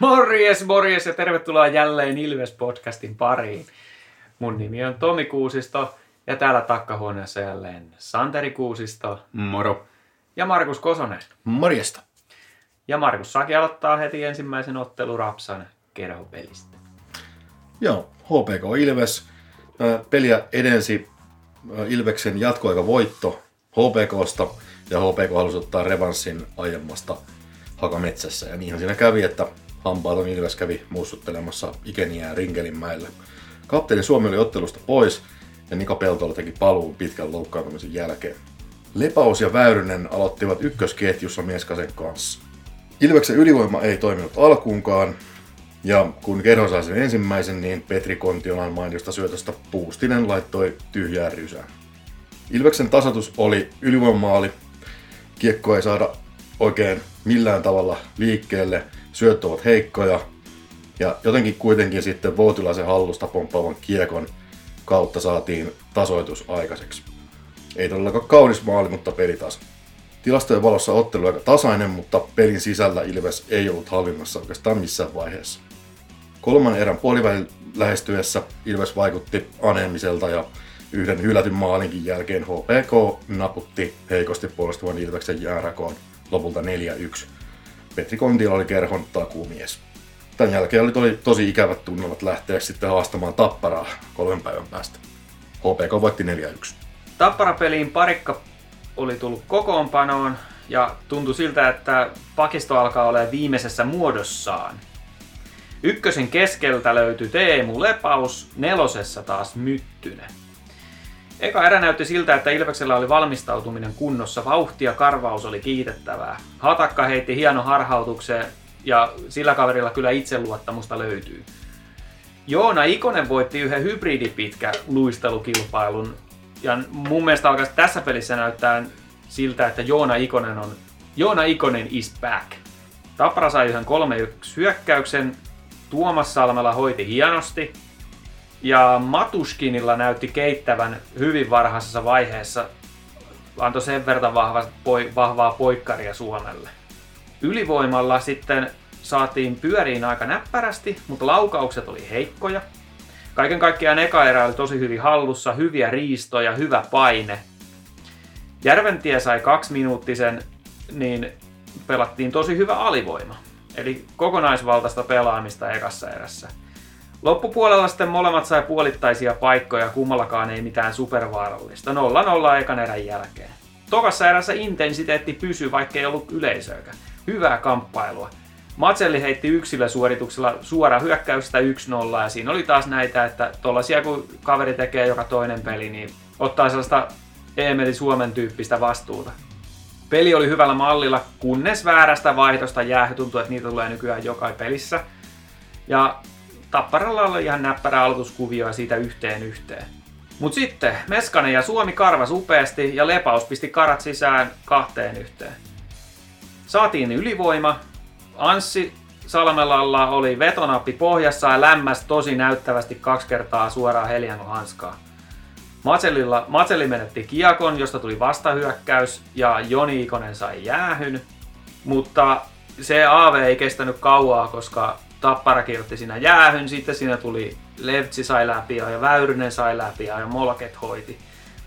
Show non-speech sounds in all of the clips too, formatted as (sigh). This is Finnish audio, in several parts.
Morjes, morjes ja tervetuloa jälleen Ilves-podcastin pariin. Mun nimi on Tomi Kuusisto ja täällä takkahuoneessa jälleen Santeri Kuusisto Moro. ja Markus Kosonen. Morjesta. Ja Markus Saki aloittaa heti ensimmäisen ottelurapsan kerhopelistä. Joo, HPK Ilves. Peliä edensi Ilveksen jatkoaika voitto HPKsta ja HPK halusi ottaa revanssin aiemmasta Hakametsässä. Ja niinhän siinä kävi, että hampaaton Ilves kävi muistuttelemassa Ikeniään Rinkelinmäelle. Kapteeni Suomi oli ottelusta pois ja Niko Peltola teki paluun pitkän loukkaantumisen jälkeen. Lepaus ja Väyrynen aloittivat ykkösketjussa Mieskasen kanssa. Ilveksen ylivoima ei toiminut alkuunkaan, ja kun Kerho sai sen ensimmäisen, niin Petri Kontionan mainiosta syötöstä Puustinen laittoi tyhjää rysään. Ilveksen tasoitus oli ylivoimaali. Kiekko ei saada oikein millään tavalla liikkeelle. Syöttö ovat heikkoja. Ja jotenkin kuitenkin sitten Voutilaisen hallusta pomppaavan kiekon kautta saatiin tasoitus aikaiseksi. Ei todellakaan kaunis maali, mutta peli taas. Tilastojen valossa ottelu aika tasainen, mutta pelin sisällä Ilves ei ollut hallinnassa oikeastaan missään vaiheessa. Kolmannen erän puolivälin lähestyessä Ilves vaikutti aneemiselta ja yhden hylätyn maalinkin jälkeen HPK naputti heikosti puolustavan Ilveksen jäärakoon lopulta 4-1. Petri Kontila oli kerhon takuumies. Tämän jälkeen oli tosi, tosi ikävät tunnelmat lähteä sitten haastamaan Tapparaa kolmen päivän päästä. HPK voitti 4-1. Tapparapeliin parikka oli tullut kokoonpanoon ja tuntui siltä, että pakisto alkaa olla viimeisessä muodossaan. Ykkösen keskeltä löytyi Teemu Lepaus, nelosessa taas Myttynen. Eka erä näytti siltä, että Ilveksellä oli valmistautuminen kunnossa, vauhti ja karvaus oli kiitettävää. Hatakka heitti hieno harhautukseen ja sillä kaverilla kyllä itseluottamusta löytyy. Joona Ikonen voitti yhden hybridipitkä luistelukilpailun ja mun mielestä alkaa tässä pelissä näyttää siltä, että Joona Ikonen on Joona Ikonen is back. Tappara sai yhden 3-1 hyökkäyksen, Tuomas Salmela hoiti hienosti ja Matuskinilla näytti keittävän hyvin varhaisessa vaiheessa. Antoi sen verran vahva, poi, vahvaa poikkaria Suomelle. Ylivoimalla sitten saatiin pyöriin aika näppärästi, mutta laukaukset oli heikkoja. Kaiken kaikkiaan eka erä oli tosi hyvin hallussa, hyviä riistoja, hyvä paine. Järventie sai kaksi minuuttisen, niin pelattiin tosi hyvä alivoima. Eli kokonaisvaltaista pelaamista ekassa erässä. Loppupuolella sitten molemmat sai puolittaisia paikkoja, kummallakaan ei mitään supervaarallista. 0-0 ekan erän jälkeen. Tokassa erässä intensiteetti pysyi, vaikka ei ollut yleisöäkään. Hyvää kamppailua. Matselli heitti yksilösuorituksella suora hyökkäystä 1-0 ja siinä oli taas näitä, että tollasia kun kaveri tekee joka toinen peli, niin ottaa sellaista Emeli Suomen tyyppistä vastuuta. Peli oli hyvällä mallilla, kunnes väärästä vaihdosta jää. Tuntuu, että niitä tulee nykyään joka pelissä. Ja Tapparalla oli ihan näppärä aloituskuvio ja siitä yhteen yhteen. Mut sitten Meskanen ja Suomi karvas upeasti ja Lepaus pisti karat sisään kahteen yhteen. Saatiin ylivoima. Anssi Salmelalla oli vetonappi pohjassa ja lämmäs tosi näyttävästi kaksi kertaa suoraan Heliangon hanskaa. Matselilla, Matseli menetti kiekon, josta tuli vastahyökkäys ja Joni Ikonen sai jäähyn. Mutta se AV ei kestänyt kauaa, koska Tappara kirjoitti siinä jäähyn, sitten siinä tuli Levtsi sai läpi ja Väyrynen sai läpi ja Molket hoiti.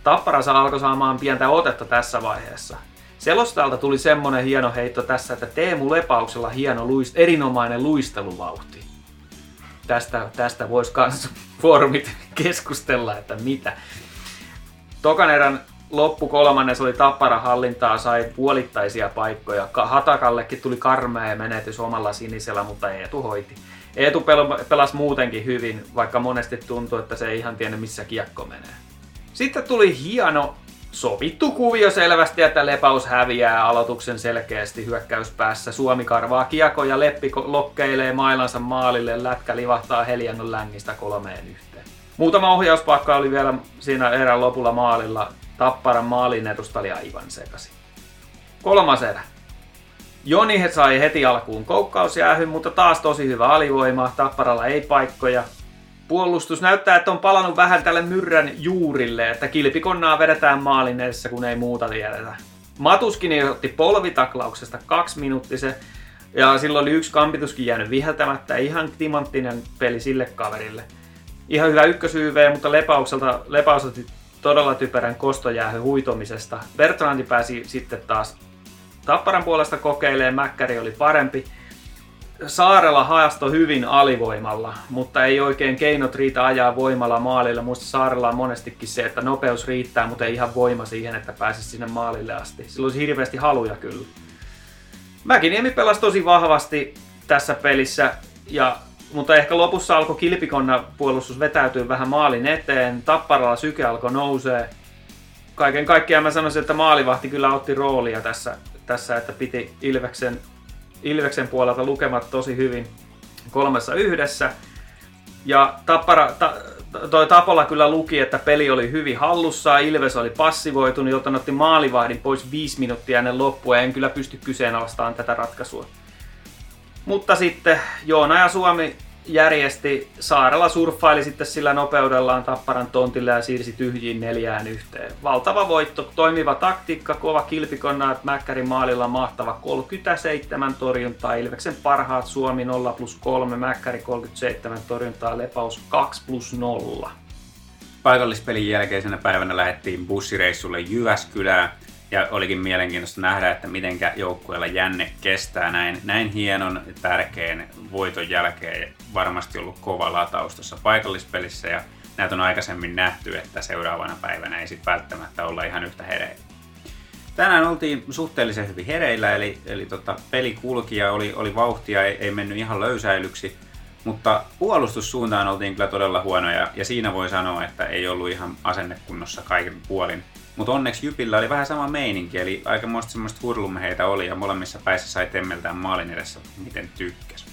Tappara alkoi saamaan pientä otetta tässä vaiheessa. Selostajalta tuli semmonen hieno heitto tässä, että Teemu Lepauksella hieno luist, erinomainen luisteluvauhti. Tästä, tästä voisi kans (laughs) foorumit keskustella, että mitä. Tokan erän loppu kolmannes oli Tappara hallintaa, sai puolittaisia paikkoja. Hatakallekin tuli karmea menetys omalla sinisellä, mutta Eetu hoiti. Eetu pel- pelasi muutenkin hyvin, vaikka monesti tuntuu, että se ei ihan tiennyt missä kiekko menee. Sitten tuli hieno sovittu kuvio selvästi, että Lepaus häviää aloituksen selkeästi hyökkäyspäässä. Suomi karvaa kiekko ja Leppi lokkeilee mailansa maalille. Lätkä livahtaa Heliangon längistä kolmeen yhteen. Muutama ohjauspaikka oli vielä siinä erän lopulla maalilla. Tapparan maalin edusta oli aivan sekaisin. Kolmas erä. Joni he sai heti alkuun koukkausjäähyn, mutta taas tosi hyvä alivoima. Tapparalla ei paikkoja. Puolustus näyttää, että on palannut vähän tälle myrrän juurille, että kilpikonnaa vedetään maalin edessä, kun ei muuta tiedetä. Matuskin otti polvitaklauksesta kaksi minuuttisen. Ja silloin oli yksi kampituskin jäänyt viheltämättä. Ihan timanttinen peli sille kaverille. Ihan hyvä ykkösyyv, mutta lepaukselta, lepaus otti todella typerän kostojäähy huitomisesta. Bertrandi pääsi sitten taas Tapparan puolesta kokeilemaan, Mäkkäri oli parempi. Saarella haasto hyvin alivoimalla, mutta ei oikein keinot riitä ajaa voimalla maalille. Muista Saarella on monestikin se, että nopeus riittää, mutta ei ihan voima siihen, että pääsisi sinne maalille asti. Sillä olisi hirveästi haluja kyllä. Mäkiniemi pelasi tosi vahvasti tässä pelissä, ja, mutta ehkä lopussa alkoi kilpikonna puolustus vetäytyä vähän maalin eteen. Tapparalla syke alkoi nousee. Kaiken kaikkiaan mä sanoisin, että maalivahti kyllä otti roolia tässä, tässä että piti Ilveksen Ilveksen puolelta lukemat tosi hyvin kolmessa yhdessä. Ja Tappara, ta, toi Tapola kyllä luki, että peli oli hyvin hallussa, Ilves oli passivoitunut, joten otti maalivahdin pois viisi minuuttia ennen loppua, en kyllä pysty kyseenalaistamaan tätä ratkaisua. Mutta sitten Joona ja Suomi järjesti, Saarella surffaili sitten sillä nopeudellaan Tapparan tontille ja siirsi tyhjiin neljään yhteen. Valtava voitto, toimiva taktiikka, kova kilpikonna, Mäkkärin maalilla mahtava 37 torjuntaa, Ilveksen parhaat Suomi 0 plus 3, Mäkkäri 37 torjuntaa, Lepaus 2 plus 0. Paikallispelin jälkeisenä päivänä lähdettiin bussireissulle Jyväskylään ja olikin mielenkiintoista nähdä, että miten joukkueella jänne kestää näin, näin hienon tärkeän voiton jälkeen. Varmasti ollut kova lataus tuossa paikallispelissä ja näitä on aikaisemmin nähty, että seuraavana päivänä ei sitten välttämättä olla ihan yhtä hereillä. Tänään oltiin suhteellisen hyvin hereillä, eli, eli tota, peli kulki ja oli, oli vauhtia, ei, ei mennyt ihan löysäilyksi. Mutta puolustussuuntaan oltiin kyllä todella huonoja ja siinä voi sanoa, että ei ollut ihan asennekunnossa kaiken puolin. Mutta onneksi Jypillä oli vähän sama meininki, eli aikamoista semmoista hurlumheitä oli ja molemmissa päissä sai temmeltään maalin edessä, miten tykkäs.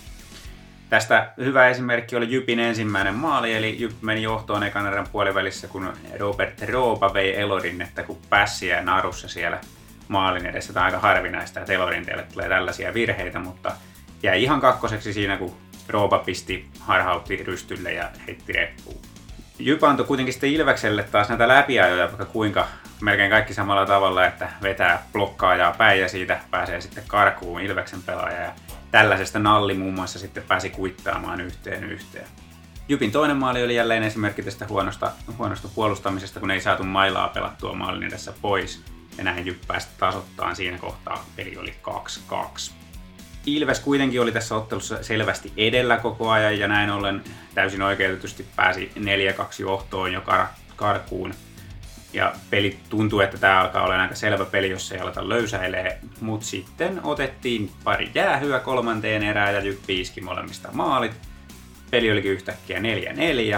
Tästä hyvä esimerkki oli Jypin ensimmäinen maali, eli Jyp meni johtoon ekan erän puolivälissä, kun Robert Roopa vei että kun pässiä narussa siellä maalin edessä. Tämä on aika harvinaista, että Elorinteelle tulee tällaisia virheitä, mutta jäi ihan kakkoseksi siinä, kun Roopa pisti harhautti rystylle ja heitti reppuun. Jyp antoi kuitenkin sitten Ilvekselle taas näitä läpiajoja, vaikka kuinka melkein kaikki samalla tavalla, että vetää blokkaajaa päin ja siitä pääsee sitten karkuun Ilveksen pelaaja. Ja tällaisesta Nalli muun muassa sitten pääsi kuittaamaan yhteen yhteen. Jupin toinen maali oli jälleen esimerkki tästä huonosta, huonosta puolustamisesta, kun ei saatu mailaa pelattua maalin edessä pois. Ja näin Jyp päästä tasoittaan siinä kohtaa. Peli oli 2-2. Ilves kuitenkin oli tässä ottelussa selvästi edellä koko ajan ja näin ollen täysin oikeutetusti pääsi 4-2 johtoon jo kar- karkuun. Ja peli tuntuu, että tämä alkaa olla aika selvä peli, jos ei aleta löysäilee. Mutta sitten otettiin pari jäähyä kolmanteen erään ja Jyppi iski molemmista maalit. Peli olikin yhtäkkiä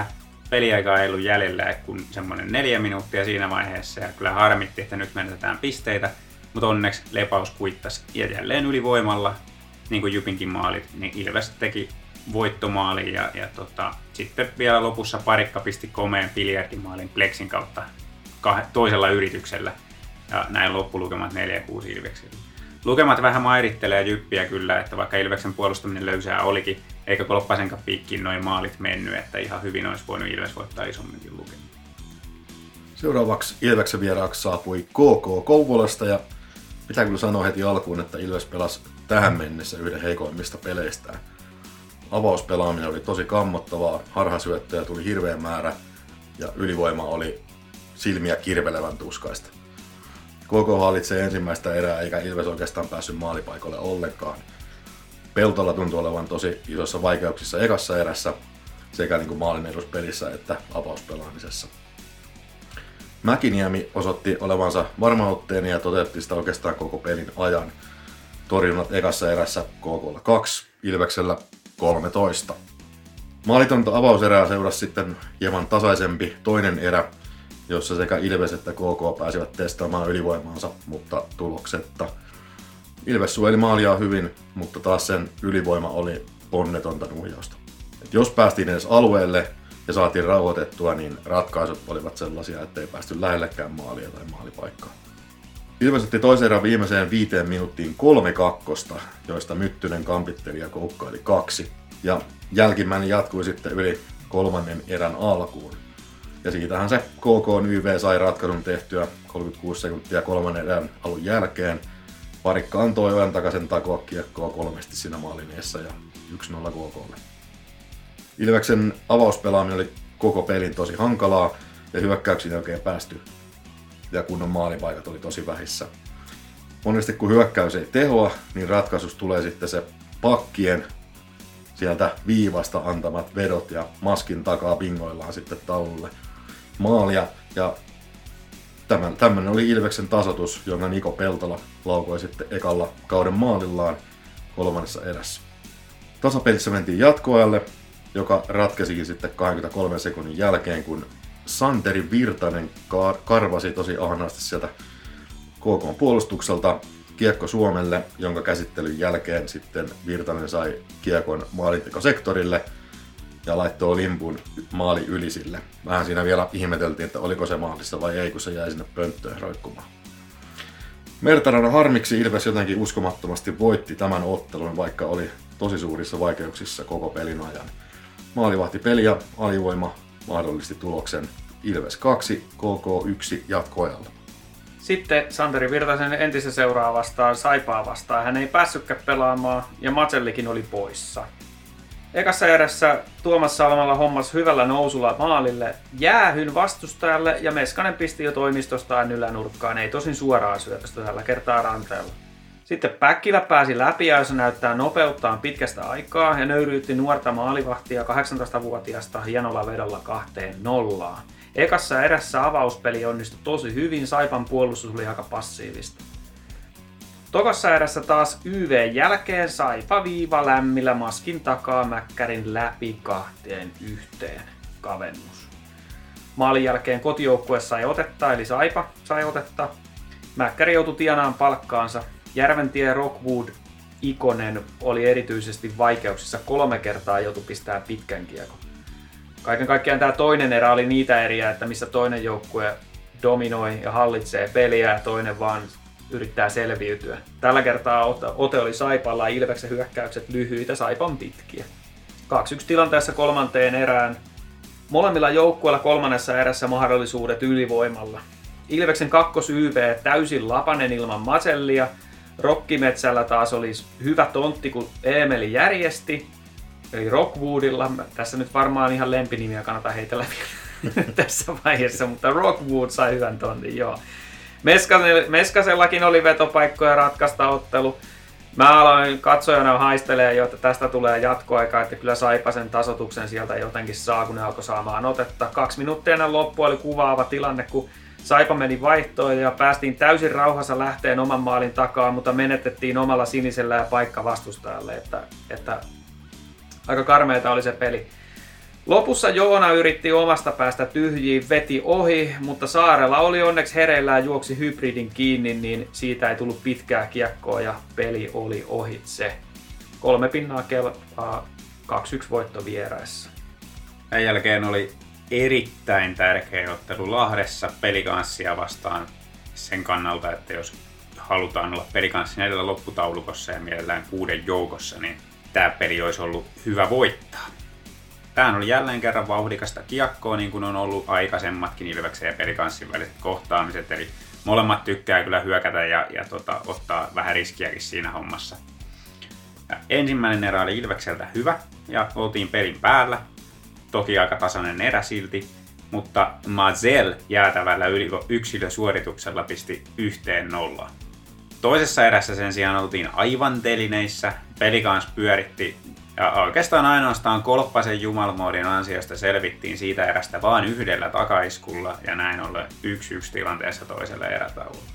4-4. Peliaika ei ollut jäljellä kuin semmoinen neljä minuuttia siinä vaiheessa ja kyllä harmitti, että nyt menetetään pisteitä. Mutta onneksi Lepaus kuittasi ja jälleen ylivoimalla niin kuin Jypinkin maalit, niin Ilves teki voittomaali ja, ja tota, sitten vielä lopussa parikka pisti komeen biljardimaalin Plexin kautta kah- toisella yrityksellä ja näin loppulukemat 4-6 Ilveksellä. Lukemat vähän mairittelee Jyppiä kyllä, että vaikka Ilveksen puolustaminen löysää olikin, eikä Kolppasenkaan piikkiin noin maalit mennyt, että ihan hyvin olisi voinut Ilves voittaa isomminkin lukemat. Seuraavaksi Ilveksen vieraaksi saapui KK Kouvolasta ja pitää kyllä sanoa heti alkuun, että Ilves pelasi tähän mennessä yhden heikoimmista peleistään. Avauspelaaminen oli tosi kammottavaa, harhasyöttöjä tuli hirveä määrä ja ylivoima oli silmiä kirvelevän tuskaista. Koko hallitsee ensimmäistä erää eikä Ilves oikeastaan päässyt maalipaikalle ollenkaan. Peltolla tuntuu olevan tosi isossa vaikeuksissa ekassa erässä sekä niin kuin maalin eduspelissä että avauspelaamisessa. Mäkiniemi osoitti olevansa varmautteeni ja toteutti sitä oikeastaan koko pelin ajan. Torjunnat ekassa erässä KK 2, Ilveksellä 13. Maalitonta avauserää seurasi sitten hieman tasaisempi toinen erä, jossa sekä Ilves että KK pääsivät testaamaan ylivoimaansa, mutta tuloksetta. Ilves suojeli maalia hyvin, mutta taas sen ylivoima oli onnetonta nuijausta. Et jos päästiin edes alueelle ja saatiin rauhoitettua, niin ratkaisut olivat sellaisia, ettei päästy lähellekään maalia tai maalipaikkaa. Ilves otti toisen erän viimeiseen viiteen minuuttiin kolme kakkosta, joista Myttynen kampitteli ja koukkaili kaksi. Ja jälkimmäinen jatkui sitten yli kolmannen erän alkuun. Ja siitähän se KK YV sai ratkaisun tehtyä 36 sekuntia kolmannen erän alun jälkeen. Parikka antoi ojan takaisin takoa kiekkoa kolmesti siinä maalineessa ja 1-0 KKlle. Ilveksen avauspelaaminen oli koko pelin tosi hankalaa ja hyökkäyksiin ei oikein päästy. Ja kunnon maalipaikat oli tosi vähissä. Monesti kun hyökkäys ei tehoa, niin ratkaisussa tulee sitten se pakkien sieltä viivasta antamat vedot ja maskin takaa pingoillaan sitten taululle maalia. Ja tämän, tämmönen oli Ilveksen tasotus, jonka Niko Peltola laukoi sitten ekalla kauden maalillaan kolmannessa erässä. Tasapelissä mentiin jatkoajalle, joka ratkesikin sitten 23 sekunnin jälkeen, kun Santeri Virtanen kar- karvasi tosi ahnaasti sieltä KK puolustukselta kiekko Suomelle, jonka käsittelyn jälkeen sitten Virtanen sai kiekon maalintekosektorille ja laittoi limpun maali ylisille. Vähän siinä vielä ihmeteltiin, että oliko se maalissa vai ei, kun se jäi sinne pönttöön roikkumaan. Mertarana harmiksi Ilves jotenkin uskomattomasti voitti tämän ottelun, vaikka oli tosi suurissa vaikeuksissa koko pelin ajan. Maalivahti peli ja alivoima mahdollisti tuloksen Ilves 2, KK 1 jatkoajalla. Sitten Santeri Virtasen entisen seuraa vastaan, Saipaa vastaan. Hän ei päässytkään pelaamaan ja Matsellikin oli poissa. Ekassa erässä Tuomas Salmalla hommas hyvällä nousulla maalille jäähyn vastustajalle ja Meskanen pisti jo toimistostaan ylänurkkaan, ei tosin suoraan syötöstä tällä kertaa ranteella. Sitten Päkkilä pääsi läpi ja se näyttää nopeuttaan pitkästä aikaa ja nöyryytti nuorta maalivahtia 18-vuotiaasta hienolla vedolla kahteen nollaan. Ekassa erässä avauspeli onnistui tosi hyvin, Saipan puolustus oli aika passiivista. Tokassa erässä taas YV jälkeen Saipa viiva lämmillä maskin takaa Mäkkärin läpi kahteen yhteen kavennus. Maalin jälkeen kotijoukkue sai otetta, eli Saipa sai otetta. Mäkkäri joutui tienaan palkkaansa. Järventie Rockwood Ikonen oli erityisesti vaikeuksissa kolme kertaa joutu pistää pitkän kiekon. Kaiken kaikkiaan tämä toinen erä oli niitä eriä, että missä toinen joukkue dominoi ja hallitsee peliä ja toinen vaan yrittää selviytyä. Tällä kertaa ote oli Saipalla Ilveksen hyökkäykset lyhyitä, Saipan pitkiä. 2-1 tilanteessa kolmanteen erään. Molemmilla joukkueilla kolmannessa erässä mahdollisuudet ylivoimalla. Ilveksen kakkos YV täysin lapanen ilman Masellia. Rokkimetsällä taas olisi hyvä tontti, kun Eemeli järjesti. Eli Rockwoodilla, tässä nyt varmaan ihan lempinimiä kannata heitellä (laughs) tässä vaiheessa, mutta Rockwood sai hyvän tontin, joo. Meskasellakin oli vetopaikkoja ratkaista ottelu. Mä aloin katsojana haistelee jo, että tästä tulee jatkoaika, että kyllä Saipa sen tasotuksen sieltä jotenkin saa, kun ne alkoi saamaan otetta. Kaksi minuuttia ennen loppu oli kuvaava tilanne, kun Saipa meni vaihtoon ja päästiin täysin rauhassa lähteen oman maalin takaa, mutta menetettiin omalla sinisellä ja paikka vastustajalle, että, että aika karmeita oli se peli. Lopussa Joona yritti omasta päästä tyhjiin, veti ohi, mutta Saarella oli onneksi hereillä ja juoksi hybridin kiinni, niin siitä ei tullut pitkää kiekkoa ja peli oli ohitse. Kolme pinnaa kelpaa, 2-1 voitto vieraissa. Tämän jälkeen oli erittäin tärkeä ottelu Lahdessa pelikanssia vastaan sen kannalta, että jos halutaan olla pelikanssin edellä lopputaulukossa ja mielellään kuuden joukossa, niin tämä peli olisi ollut hyvä voittaa. Tämä oli jälleen kerran vauhdikasta kiekkoa, niin kuin on ollut aikaisemmatkin Ilveksen ja Pelikanssin väliset kohtaamiset. Eli molemmat tykkää kyllä hyökätä ja, ja tota, ottaa vähän riskiäkin siinä hommassa. Ja ensimmäinen erä oli Ilvekseltä hyvä ja oltiin pelin päällä. Toki aika tasainen erä silti, mutta Mazel jäätävällä yksilösuorituksella pisti yhteen nollaan. Toisessa erässä sen sijaan oltiin aivan telineissä. Pelikans pyöritti ja oikeastaan ainoastaan Kolppasen jumalmoodin ansiosta selvittiin siitä erästä vain yhdellä takaiskulla ja näin ollen yksi yksi tilanteessa toisella erätaululla.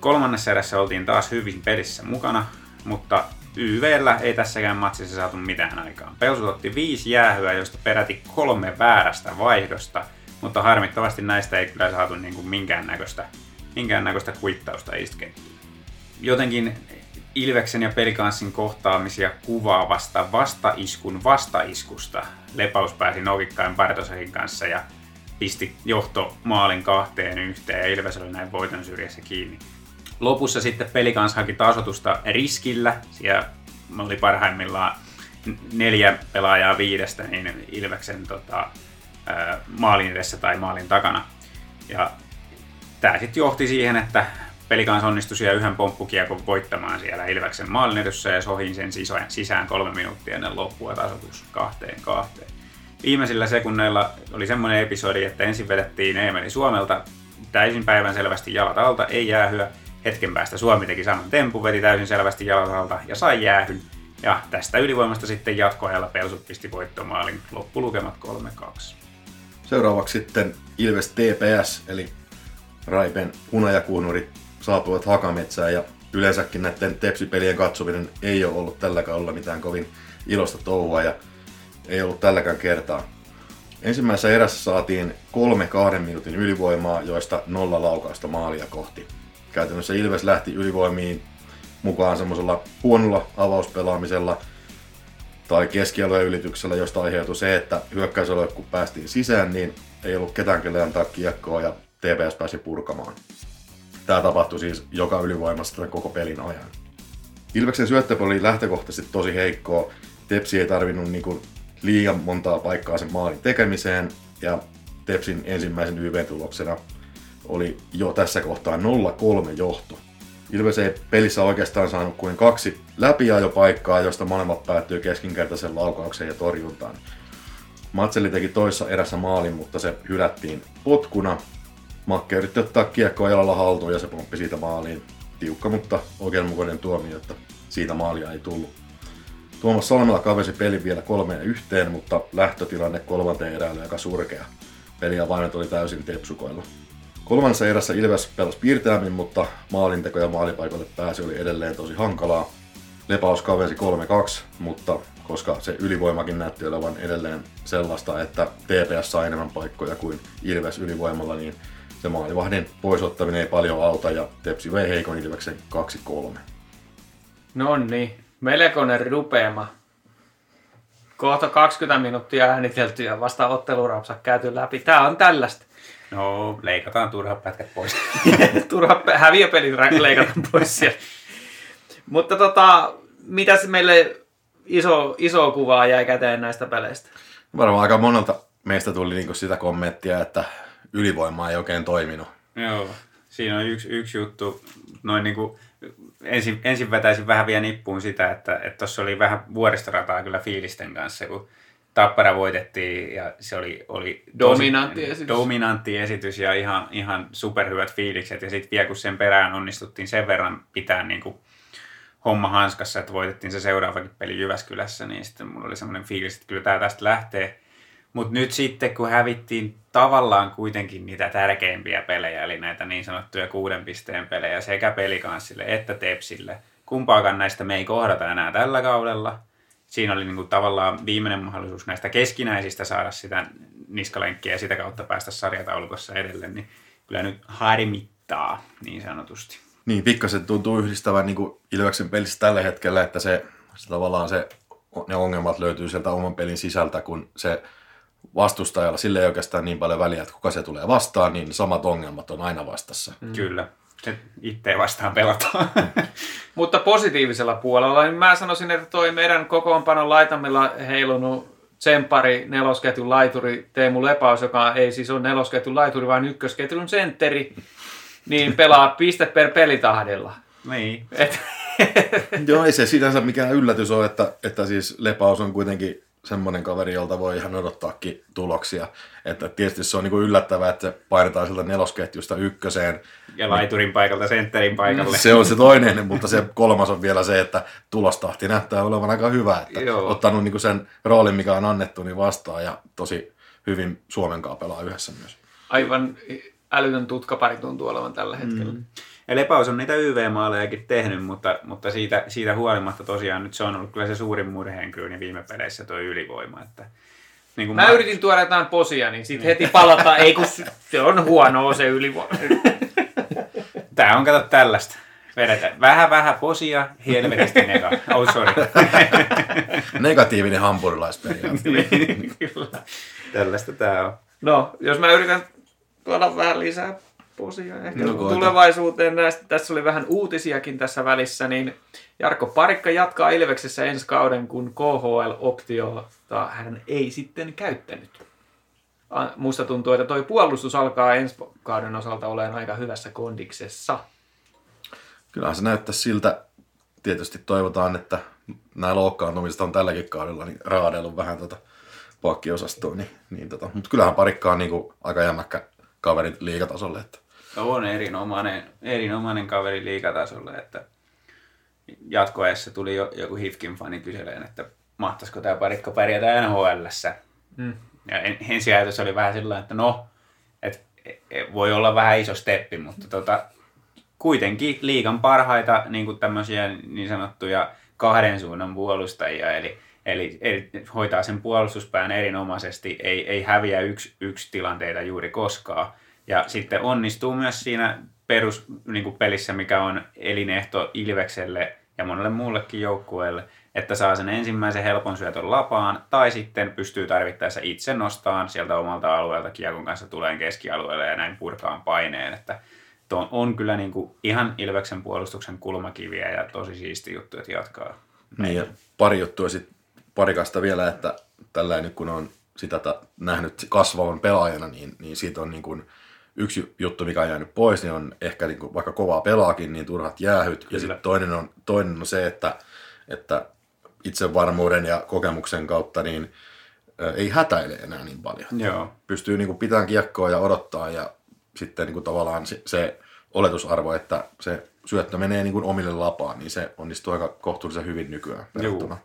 Kolmannessa erässä oltiin taas hyvin pelissä mukana, mutta YVllä ei tässäkään matsissa saatu mitään aikaan. Pelsut otti viisi jäähyä, josta peräti kolme väärästä vaihdosta, mutta harmittavasti näistä ei kyllä saatu niin kuin minkäännäköistä, minkäännäköistä kuittausta iskettiin. Jotenkin Ilveksen ja Pelikanssin kohtaamisia kuvaavasta vastaiskun vastaiskusta. Lepaus pääsi nokikkain Bartosakin kanssa ja pisti johto maalin kahteen yhteen ja Ilves oli näin voiton syrjässä kiinni. Lopussa sitten Pelikans haki tasotusta riskillä. Siellä oli parhaimmillaan neljä pelaajaa viidestä niin Ilveksen tota, maalin edessä tai maalin takana. Ja tämä sitten johti siihen, että peli kanssa onnistui siellä yhden pomppukiekon voittamaan siellä Ilveksen maalin edessä ja sohin sen sisään kolme minuuttia ennen loppua tasoitus kahteen kahteen. Viimeisillä sekunneilla oli semmoinen episodi, että ensin vedettiin Eemeli Suomelta täysin päivän selvästi jalat alta, ei jäähyä. Hetken päästä Suomi teki saman tempu, veti täysin selvästi jalat alta ja sai jäähyn. Ja tästä ylivoimasta sitten jatkoajalla Pelsut pisti voittomaalin loppulukemat 3-2. Seuraavaksi sitten Ilves TPS, eli Raipen hunajakuunurit saapuvat Hakametsään ja yleensäkin näiden tepsipelien katsominen ei ole ollut tällä kaudella mitään kovin ilosta touhua ja ei ollut tälläkään kertaa. Ensimmäisessä erässä saatiin kolme kahden minuutin ylivoimaa, joista nolla laukausta maalia kohti. Käytännössä Ilves lähti ylivoimiin mukaan semmoisella huonolla avauspelaamisella tai keskialueen ylityksellä, josta aiheutui se, että hyökkäysalue kun päästiin sisään, niin ei ollut ketään kelle antaa kiekkoa ja TPS pääsi purkamaan. Tämä tapahtui siis joka ylivoimassa koko pelin ajan. Ilveksen syöttöpeli oli lähtökohtaisesti tosi heikkoa. Tepsi ei tarvinnut niin liian montaa paikkaa sen maalin tekemiseen ja Tepsin ensimmäisen YV-tuloksena oli jo tässä kohtaa 0-3 johto. Ilves ei pelissä oikeastaan saanut kuin kaksi läpiajopaikkaa, josta molemmat päättyy keskinkertaisen laukaukseen ja torjuntaan. Matseli teki toissa erässä maalin, mutta se hylättiin potkuna. Makke yritti ottaa kiekkoa jalalla haltuun ja se pomppi siitä maaliin. Tiukka, mutta oikeudenmukainen tuomio, että siitä maalia ei tullut. Tuomas Salmela kavesi pelin vielä kolmeen yhteen, mutta lähtötilanne kolmanteen eräällä aika surkea. Peli ja oli täysin tepsukoilla. Kolmannessa erässä Ilves pelasi piirteämmin, mutta maalinteko ja maalipaikalle pääsi oli edelleen tosi hankalaa. Lepaus kavesi 3-2, mutta koska se ylivoimakin näytti olevan edelleen sellaista, että TPS sai enemmän paikkoja kuin Ilves ylivoimalla, niin se maalivahdin poisottaminen ei paljon auta ja Tepsi vei heikon Ilveksen 2-3. No niin, melkoinen rupeama. Kohta 20 minuuttia äänitelty ja vasta ottelurapsa käyty läpi. Tää on tällaista. No, leikataan turhat pätkät pois. (laughs) turhat häviöpelit leikataan pois siellä. Mutta tota, mitäs meille iso, iso kuvaa jäi käteen näistä peleistä? Varmaan aika monelta meistä tuli niinku sitä kommenttia, että ylivoima ei oikein toiminut. Joo, siinä on yksi, yksi juttu. Noin niinku, ensin, ensin vetäisin vähän vielä nippuun sitä, että tuossa oli vähän vuoristorataa kyllä fiilisten kanssa, kun Tappara voitettiin ja se oli, oli dominantti esitys. dominantti esitys ja ihan, ihan superhyvät fiilikset. Ja sitten vielä kun sen perään onnistuttiin sen verran pitää niin kuin homma hanskassa, että voitettiin se seuraavakin peli Jyväskylässä, niin sitten mulla oli semmoinen fiilis, että kyllä tämä tästä lähtee. Mutta nyt sitten, kun hävittiin tavallaan kuitenkin niitä tärkeimpiä pelejä, eli näitä niin sanottuja kuuden pisteen pelejä sekä pelikanssille että Tepsille, kumpaakaan näistä me ei kohdata enää tällä kaudella. Siinä oli niin kuin tavallaan viimeinen mahdollisuus näistä keskinäisistä saada sitä niskalenkkiä ja sitä kautta päästä sarjataulukossa edelle, niin kyllä nyt harmittaa niin sanotusti. Niin, pikkasen tuntuu yhdistävän niin kuin Ilveksen pelissä tällä hetkellä, että se, se tavallaan se, ne ongelmat löytyy sieltä oman pelin sisältä, kun se vastustajalla sille ei oikeastaan niin paljon väliä, että kuka se tulee vastaan, niin samat ongelmat on aina vastassa. Mm. Kyllä. Se itse vastaan pelataan. (laughs) Mutta positiivisella puolella, niin mä sanoisin, että toi meidän kokoonpanon laitamilla heilunut tsempari, nelosketjun laituri Teemu Lepaus, joka ei siis ole nelosketjun laituri, vaan ykkösketjun sentteri, niin pelaa (laughs) piste per pelitahdilla. Niin. Et... Joo, ei se sinänsä mikään yllätys ole, että, että siis Lepaus on kuitenkin semmoinen kaveri, jolta voi ihan odottaakin tuloksia. Että tietysti se on niin yllättävää, että se painetaan sieltä nelosketjusta ykköseen. Ja laiturin paikalta sentterin paikalle. Se on se toinen, mutta se kolmas on vielä se, että tulostahti näyttää olevan aika hyvä. Että Joo. ottanut niin sen roolin, mikä on annettu, niin vastaan ja tosi hyvin Suomen kanssa pelaa yhdessä myös. Aivan älytön tutkapari tuntuu olevan tällä hetkellä. Mm. Ja Lepaus on niitä YV-maalejakin tehnyt, mutta, mutta siitä, siitä huolimatta tosiaan nyt se on ollut kyllä se suurin murheenkryyni viime peleissä tuo ylivoima. Että, niin mä, mä yritin tuoda jotain posia, niin sitten heti palata, ei kun se on huonoa se ylivoima. (laughs) Tää on kato tällaista. Vedetään vähän vähän posia, helvetisti nega. Oh, sorry. (laughs) Negatiivinen hampurilaisperiaate. (laughs) niin, kyllä. Tällaista tää on. No, jos mä yritän tuoda vähän lisää posia ehkä no, tulevaisuuteen näistä. Tässä oli vähän uutisiakin tässä välissä, niin Jarkko Parikka jatkaa Ilveksessä ensi kauden, kun KHL-optiota hän ei sitten käyttänyt. Musta tuntuu, että toi puolustus alkaa ensi kauden osalta olemaan aika hyvässä kondiksessa. kyllähän se näyttää siltä. Tietysti toivotaan, että nämä loukkaantumiset on tälläkin kaudella niin raadellut vähän tota pakkiosastoa, niin, niin tota, mutta kyllähän parikka on niin kuin aika jämäkkä kaveri liikatasolle. Että. On erinomainen, erinomainen kaveri liikatasolle, että jatkoajassa tuli jo, joku Hifkin fani kyseleen, että mahtaisiko tämä parikko pärjätä NHLssä. Mm. Ja en, ensi ajatus oli vähän sillä että no, et, et, voi olla vähän iso steppi, mutta tota, kuitenkin liikan parhaita niin kuin tämmöisiä niin sanottuja kahden suunnan puolustajia, eli, eli, eli hoitaa sen puolustuspään erinomaisesti, ei, ei häviä yksi, yksi tilanteita juuri koskaan. Ja sitten onnistuu myös siinä perus niin mikä on elinehto Ilvekselle ja monelle muullekin joukkueelle, että saa sen ensimmäisen helpon syötön lapaan, tai sitten pystyy tarvittaessa itse nostamaan sieltä omalta alueelta kiekon kanssa tuleen keskialueelle ja näin purkaan paineen, että on, on kyllä niin kuin ihan Ilveksen puolustuksen kulmakiviä ja tosi siisti juttu, että jatkaa. Niin ja pari juttua sitten parikasta vielä, että tällä nyt kun on sitä nähnyt kasvavan pelaajana, niin, niin siitä on niin kuin yksi juttu, mikä on jäänyt pois, niin on ehkä niin kuin, vaikka kovaa pelaakin, niin turhat jäähyt. Kyllä. Ja sitten toinen on, toinen on se, että, että itsevarmuuden ja kokemuksen kautta niin ei hätäile enää niin paljon. Joo. Pystyy niin kuin pitämään kiekkoa ja odottaa ja sitten niin kuin tavallaan se, se oletusarvo, että se syöttö menee niin kuin omille lapaan, niin se onnistuu aika kohtuullisen hyvin nykyään verrattuna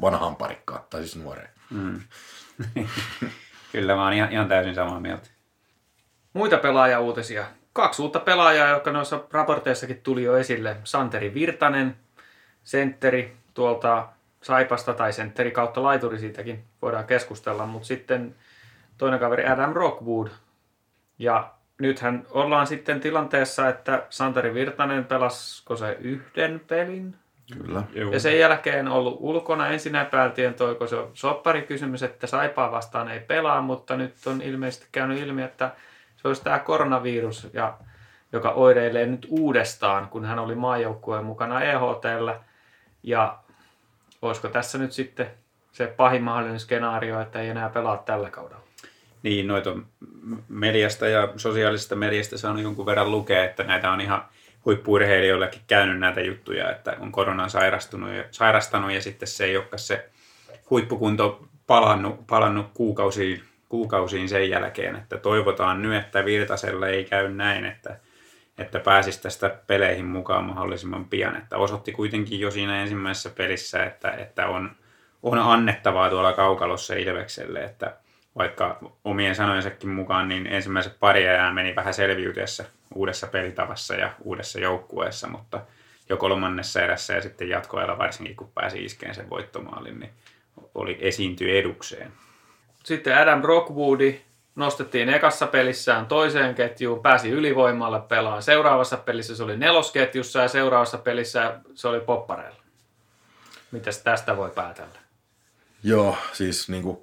vanhaan parikkaan, tai siis nuoreen. Mm. (laughs) Kyllä, mä oon ihan, ihan täysin samaa mieltä. Muita pelaajauutisia. Kaksi uutta pelaajaa, jotka noissa raporteissakin tuli jo esille. Santeri Virtanen, sentteri tuolta Saipasta tai sentteri kautta laituri siitäkin voidaan keskustella, mutta sitten toinen kaveri Adam Rockwood. Ja nythän ollaan sitten tilanteessa, että Santeri Virtanen pelasko se yhden pelin? Kyllä. Ja sen jälkeen ollut ulkona. Ensin epäiltiin, toiko se sopparikysymys, että Saipaa vastaan ei pelaa, mutta nyt on ilmeisesti käynyt ilmi, että se olisi tämä koronavirus, ja, joka oireilee nyt uudestaan, kun hän oli maajoukkueen mukana EHTllä. Ja olisiko tässä nyt sitten se pahin mahdollinen skenaario, että ei enää pelaa tällä kaudella? Niin, noita mediasta ja sosiaalisesta mediasta saanut jonkun verran lukea, että näitä on ihan huippuurheilijoillekin käynyt näitä juttuja, että on koronaan sairastunut ja, sairastanut ja sitten se ei olekaan se huippukunto palannut, palannut kuukausiin, kuukausiin sen jälkeen, että toivotaan nyt, että Virtasella ei käy näin, että, että pääsisi tästä peleihin mukaan mahdollisimman pian, että osoitti kuitenkin jo siinä ensimmäisessä pelissä, että, että on, on annettavaa tuolla kaukalossa Ilvekselle, että vaikka omien sanojensakin mukaan, niin ensimmäiset pari ajan meni vähän selviytyessä uudessa pelitavassa ja uudessa joukkueessa, mutta jo kolmannessa erässä ja sitten jatkoajalla varsinkin, kun pääsi iskeen sen voittomaalin, niin oli esiintyi edukseen. Sitten Adam Rockwoodi nostettiin ekassa pelissään toiseen ketjuun, pääsi ylivoimalle pelaan. Seuraavassa pelissä se oli nelosketjussa ja seuraavassa pelissä se oli poppareilla. Mitäs tästä voi päätellä? Joo, siis niin kuin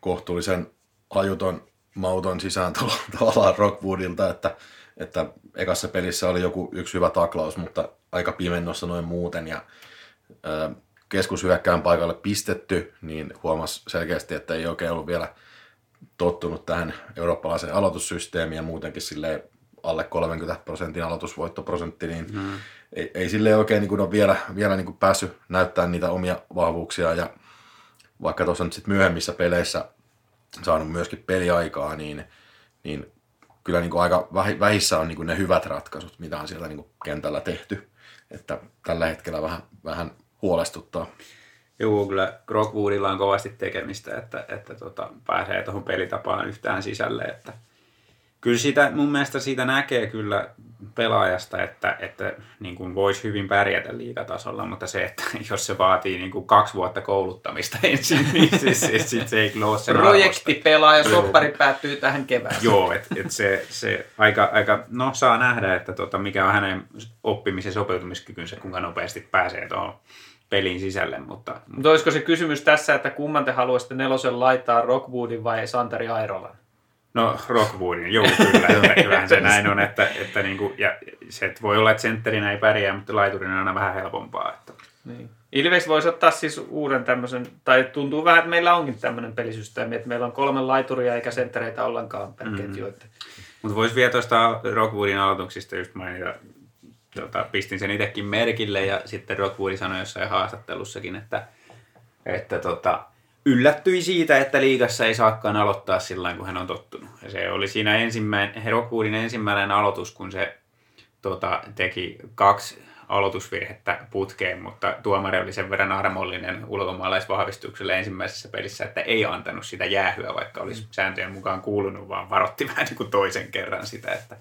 kohtuullisen ajuton, mauton sisään tavallaan Rockwoodilta, että, että ekassa pelissä oli joku yksi hyvä taklaus, mutta aika pimennossa noin muuten ja keskushyökkään paikalle pistetty, niin huomasi selkeästi, että ei oikein ollut vielä tottunut tähän eurooppalaiseen aloitussysteemiin ja muutenkin sille alle 30 prosentin aloitusvoittoprosentti, niin mm. ei, ei sille oikein niin kuin ole vielä, vielä niin kuin päässyt näyttämään niitä omia vahvuuksia ja vaikka tuossa nyt sit myöhemmissä peleissä saanut myöskin peliaikaa, niin, niin kyllä niin kuin aika vähissä on niin kuin ne hyvät ratkaisut, mitä on sieltä niin kuin kentällä tehty. Että tällä hetkellä vähän, vähän huolestuttaa. Joo, kyllä Rockwoodilla on kovasti tekemistä, että, että tota, pääsee tuohon pelitapaan yhtään sisälle. Että kyllä sitä, mun mielestä siitä näkee kyllä pelaajasta, että, että niin kuin voisi hyvin pärjätä liigatasolla, mutta se, että (laughs) jos se vaatii niin kuin kaksi vuotta kouluttamista (laughs) ensin, niin siis, siis, siis se ei kyllä ole sen Projektipelaaja, ja soppari päättyy tähän kevään. Joo, että et se, se aika, aika, no saa nähdä, että tota, mikä on hänen oppimisen sopeutumiskykynsä, kuinka nopeasti pääsee tuohon pelin sisälle. Mutta, mutta olisiko se kysymys tässä, että kumman te haluaisitte nelosen laittaa, Rockwoodin vai Santeri Airolan? No Rockwoodin, joo kyllä, (laughs) kyllähän se näin on, että, että niin kuin, ja se että voi olla, että sentterinä ei pärjää, mutta laiturina on aina vähän helpompaa. Että. Niin. Ilves voisi ottaa siis uuden tämmöisen, tai tuntuu vähän, että meillä onkin tämmöinen pelisysteemi, että meillä on kolme laituria eikä senttereitä ollenkaan per mm. ketju. Että... Mutta voisi vielä tuosta Rockwoodin aloituksista just mainita tota, pistin sen itsekin merkille ja sitten Rockwood sanoi jossain haastattelussakin, että, että tota, yllättyi siitä, että liigassa ei saakaan aloittaa sillä kun hän on tottunut. Ja se oli siinä ensimmäinen, Rockwoodin ensimmäinen aloitus, kun se tota, teki kaksi aloitusvirhettä putkeen, mutta tuomari oli sen verran armollinen ulkomaalaisvahvistukselle ensimmäisessä pelissä, että ei antanut sitä jäähyä, vaikka olisi sääntöjen mukaan kuulunut, vaan varotti vähän niin kuin toisen kerran sitä, että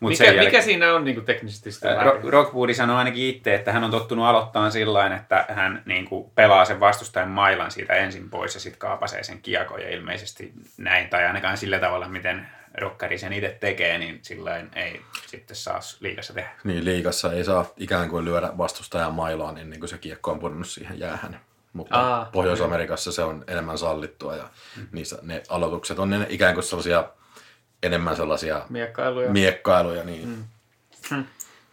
mikä, jälkeen, mikä siinä on niin kuin teknisesti sitä Ro- Rockwoodi sanoi ainakin itse, että hän on tottunut aloittamaan sillä että hän niin kuin pelaa sen vastustajan mailan siitä ensin pois ja sitten kaapasee sen kiekon. Ja ilmeisesti näin, tai ainakaan sillä tavalla, miten rokkari sen itse tekee, niin sillä ei sitten saa liikassa tehdä. Niin, liikassa ei saa ikään kuin lyödä vastustajan mailaan ennen kuin se kiekko on pudonnut siihen jäähän. Mutta Aa, Pohjois-Amerikassa se on enemmän sallittua ja mm. niissä ne aloitukset on ne ikään kuin sellaisia enemmän sellaisia miekkailuja. miekkailuja niin. Mm. Hmm.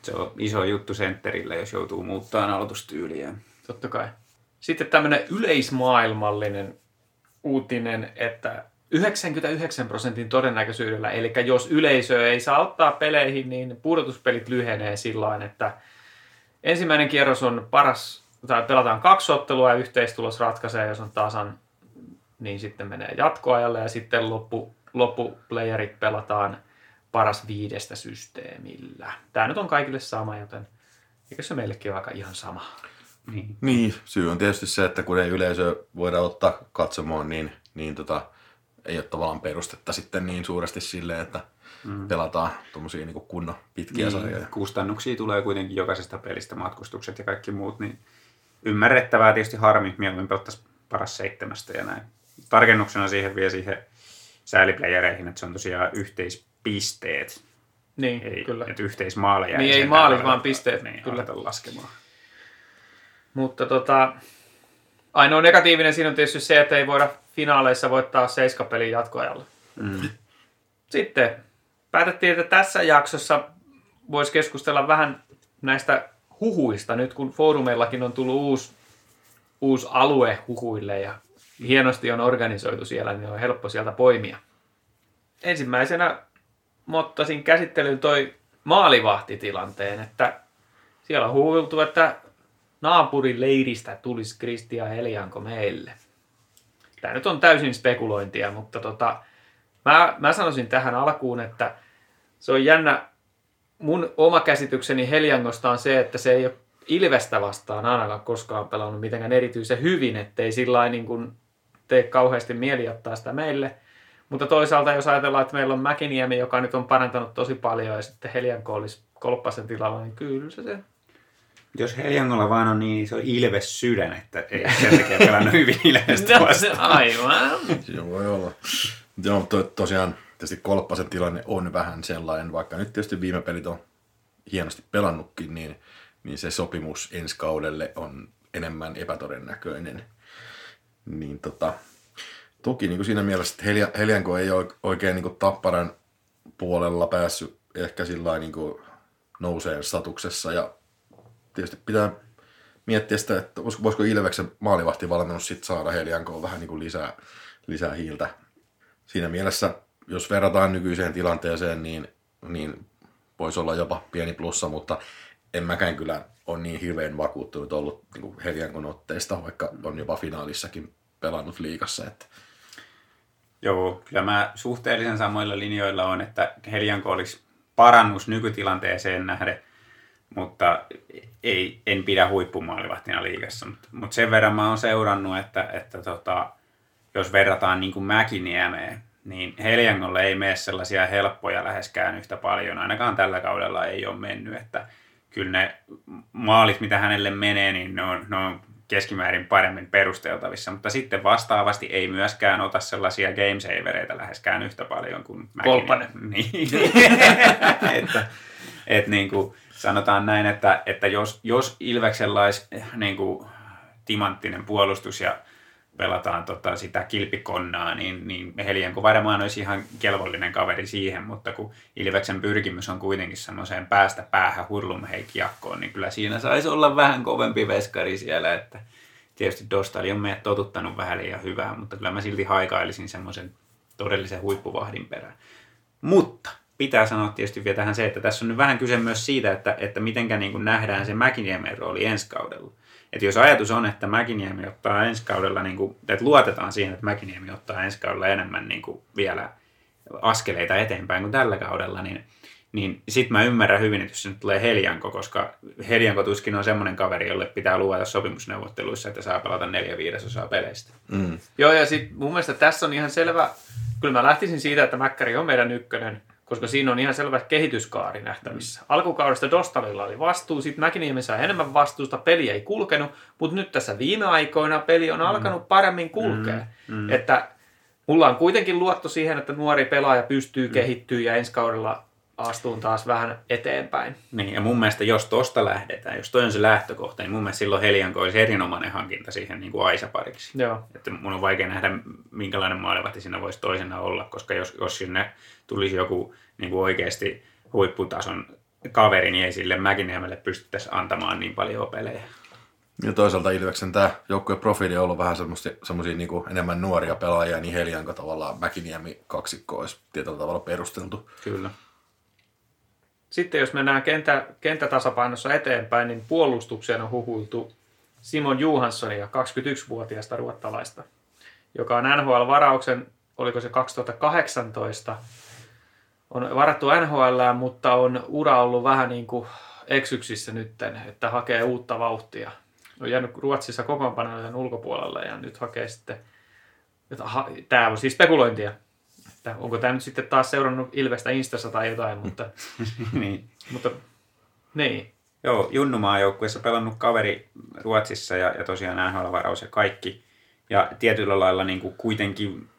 Se on iso juttu sentterille, jos joutuu muuttamaan aloitustyyliä. Totta kai. Sitten tämmöinen yleismaailmallinen uutinen, että 99 prosentin todennäköisyydellä, eli jos yleisö ei saa ottaa peleihin, niin pudotuspelit lyhenee sillä että ensimmäinen kierros on paras, tai pelataan kaksi ottelua ja yhteistulos ratkaisee, jos on tasan, niin sitten menee jatkoajalle ja sitten loppu, loppuplayerit pelataan paras viidestä systeemillä. Tämä nyt on kaikille sama, joten eikö se meillekin ole aika ihan sama? Niin. niin, syy on tietysti se, että kun ei yleisö voida ottaa katsomaan, niin, niin tota, ei ole tavallaan perustetta sitten niin suuresti sille, että mm. pelataan tuommoisia niin kunnon pitkiä niin, sarjoja. Kustannuksia tulee kuitenkin jokaisesta pelistä, matkustukset ja kaikki muut, niin ymmärrettävää tietysti harmi, mieluummin pelattaisiin paras seitsemästä ja näin. Tarkennuksena siihen vielä siihen sääliplayereihin, että se on tosiaan yhteispisteet. Niin, ei, kyllä. Että yhteismaaleja. Niin ei, ei maalit, vaan pisteet. Niin, kyllä. laskemaan. Mutta tota, ainoa negatiivinen siinä on tietysti se, että ei voida finaaleissa voittaa seiskapelin jatkoajalla. Mm. Sitten päätettiin, että tässä jaksossa voisi keskustella vähän näistä huhuista, nyt kun foorumeillakin on tullut uusi, uusi alue huhuille ja hienosti on organisoitu siellä, niin on helppo sieltä poimia. Ensimmäisenä mottasin käsittelyyn toi maalivahtitilanteen, että siellä on huuviltu, että naapurin leiristä tulisi Kristian Helianko meille. Tämä nyt on täysin spekulointia, mutta tota, mä, mä sanoisin tähän alkuun, että se on jännä. Mun oma käsitykseni Heliangosta on se, että se ei ole Ilvestä vastaan ainakaan koskaan pelannut mitenkään erityisen hyvin, ettei sillä niin kuin tee kauheasti mieli ottaa sitä meille. Mutta toisaalta jos ajatellaan, että meillä on Mäkiniemi, joka nyt on parantanut tosi paljon ja sitten Helianko olisi kolppasen tilalla, niin kyllä se se jos Heliangolla vaan on niin iso ilves sydän, että ei sen takia pelannut hyvin Ilvestä no, se aivan. Siinä voi olla. Joo, to, tosiaan tietysti Kolppasen tilanne on vähän sellainen, vaikka nyt tietysti viime pelit on hienosti pelannutkin, niin, niin se sopimus ensi kaudelle on enemmän epätodennäköinen. Niin tota, toki niin kuin siinä mielessä, että Helia, Helianko ei ole oikein niin kuin tapparan puolella päässyt ehkä sillä niin nouseen statuksessa ja tietysti pitää miettiä sitä, että voisiko Ilveksen maalivahtivalmennus sitten saada Heliankoon vähän niin kuin lisää, lisää hiiltä. Siinä mielessä, jos verrataan nykyiseen tilanteeseen, niin, niin voisi olla jopa pieni plussa, mutta en mäkään kyllä ole niin hirveän vakuuttunut ollut niin Heliankon otteista, vaikka on jopa finaalissakin pelannut liikassa. Että... Joo, kyllä mä suhteellisen samoilla linjoilla on, että Helianko olisi parannus nykytilanteeseen nähden, mutta ei, en pidä huippumaalivahtina liigassa. Mutta mut sen verran mä oon seurannut, että, että tota, jos verrataan niin kuin Mäkiniemeen, niin Heliangolle ei mene sellaisia helppoja läheskään yhtä paljon. Ainakaan tällä kaudella ei ole mennyt. Että kyllä ne maalit, mitä hänelle menee, niin ne on, ne on keskimäärin paremmin perusteltavissa, mutta sitten vastaavasti ei myöskään ota sellaisia gamesavereita läheskään yhtä paljon kuin Mäkinen. (laughs) Niin. (laughs) että, et niin kuin, sanotaan näin, että, että jos, jos Ilveksellä olisi niin kuin, timanttinen puolustus ja pelataan tota, sitä kilpikonnaa, niin, niin Helianko varmaan olisi ihan kelvollinen kaveri siihen, mutta kun Ilveksen pyrkimys on kuitenkin semmoiseen päästä päähän hurlumheikiakkoon, niin kyllä siinä saisi olla vähän kovempi veskari siellä, että tietysti Dostali on meidät totuttanut vähän liian hyvää, mutta kyllä mä silti haikailisin semmoisen todellisen huippuvahdin perään. Mutta pitää sanoa tietysti vielä tähän se, että tässä on nyt vähän kyse myös siitä, että, että mitenkä niin kuin nähdään se Mäkiniemen rooli ensi kaudella. Että jos ajatus on, että Mäkiniemi ottaa ensi kaudella, niin kuin, että luotetaan siihen, että Mäkiniemi ottaa ensi kaudella enemmän niin kuin vielä askeleita eteenpäin kuin tällä kaudella, niin, niin sitten mä ymmärrän hyvin, että jos se nyt tulee Helianko, koska Helianko tuskin on semmoinen kaveri, jolle pitää luvata sopimusneuvotteluissa, että saa pelata neljä viidesosaa peleistä. Mm. Joo, ja sitten mun mielestä tässä on ihan selvä, kyllä mä lähtisin siitä, että Mäkkäri on meidän ykkönen, koska siinä on ihan selvä kehityskaari nähtävissä. Mm. Alkukaudesta Dostalilla oli vastuu, sitten Mäkiniemi sai enemmän vastuusta, peli ei kulkenut, mutta nyt tässä viime aikoina peli on mm. alkanut paremmin kulkea. Mm. Mm. Että mulla on kuitenkin luotto siihen, että nuori pelaaja pystyy mm. kehittyä ja ensi kaudella astuun taas vähän eteenpäin. Niin, ja mun mielestä jos tosta lähdetään, jos toi on se lähtökohta, niin mun mielestä silloin Helianko olisi erinomainen hankinta siihen niin kuin Aisa-pariksi. Joo. Että mun on vaikea nähdä, minkälainen maalivahti siinä voisi toisena olla, koska jos, jos sinne tulisi joku niin kuin oikeasti huipputason kaveri, niin ei sille Mäkiniemelle pystyttäisi antamaan niin paljon pelejä. Ja toisaalta Ilveksen tämä joukkueen profiili on ollut vähän semmoisia niin enemmän nuoria pelaajia, niin Helianko tavallaan Mäkiniemi kaksikko olisi tietyllä tavalla perusteltu. Kyllä. Sitten jos mennään kentä, kenttätasapainossa eteenpäin, niin puolustukseen on huhuiltu Simon Johanssonia, 21-vuotiaasta ruottalaista, joka on NHL-varauksen, oliko se 2018, on varattu NHL, mutta on ura ollut vähän niin kuin eksyksissä nytten, että hakee uutta vauhtia. On jäänyt Ruotsissa kokoonpanojen ulkopuolelle ja nyt hakee sitten, tämä on siis spekulointia, että onko tämä nyt sitten taas seurannut Ilvestä Instassa tai jotain, mutta... (laughs) niin. mutta niin. Joo, Junnumaa joukkueessa pelannut kaveri Ruotsissa ja, ja tosiaan NHL-varaus ja kaikki. Ja tietyllä lailla niin kuin kuitenkin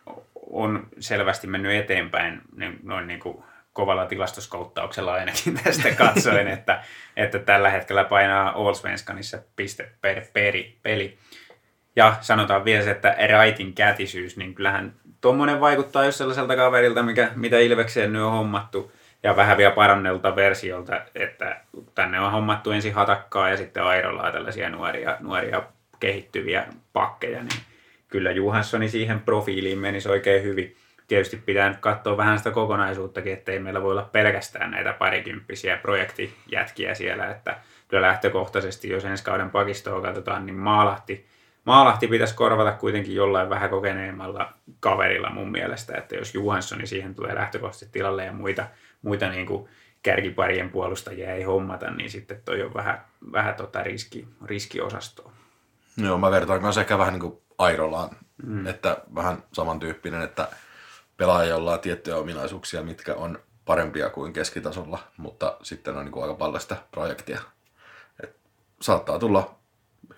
on selvästi mennyt eteenpäin niin, noin niin kuin kovalla tilastoskouttauksella ainakin (laughs) tästä katsoen, että, että tällä hetkellä painaa Allsvenskanissa piste per peri, peli. Ja sanotaan vielä se, että Raitin kätisyys, niin kyllähän tuommoinen vaikuttaa just sellaiselta kaverilta, mikä, mitä Ilvekseen nyt on hommattu, ja vähän vielä parannelta versiolta, että tänne on hommattu ensin Hatakkaa ja sitten Airolaa tällaisia nuoria, nuoria kehittyviä pakkeja, niin kyllä Johanssoni siihen profiiliin menisi oikein hyvin. Tietysti pitää nyt katsoa vähän sitä kokonaisuuttakin, ettei meillä voi olla pelkästään näitä parikymppisiä projektijätkiä siellä, että kyllä lähtökohtaisesti, jos ensi kauden pakistoa katsotaan, niin Maalahti – Maalahti pitäisi korvata kuitenkin jollain vähän kokeneemmalla kaverilla mun mielestä, että jos Johanssoni siihen tulee lähtökohtaisesti tilalle ja muita, muita niin kuin kärkiparien puolustajia ei hommata, niin sitten toi on vähän, vähän tota riski, riskiosastoa. Joo, mä vertaan kanssa ehkä vähän niin kuin Airolaan, mm. että vähän samantyyppinen, että pelaajalla on tiettyjä ominaisuuksia, mitkä on parempia kuin keskitasolla, mutta sitten on niin kuin aika paljon sitä projektia. Et saattaa tulla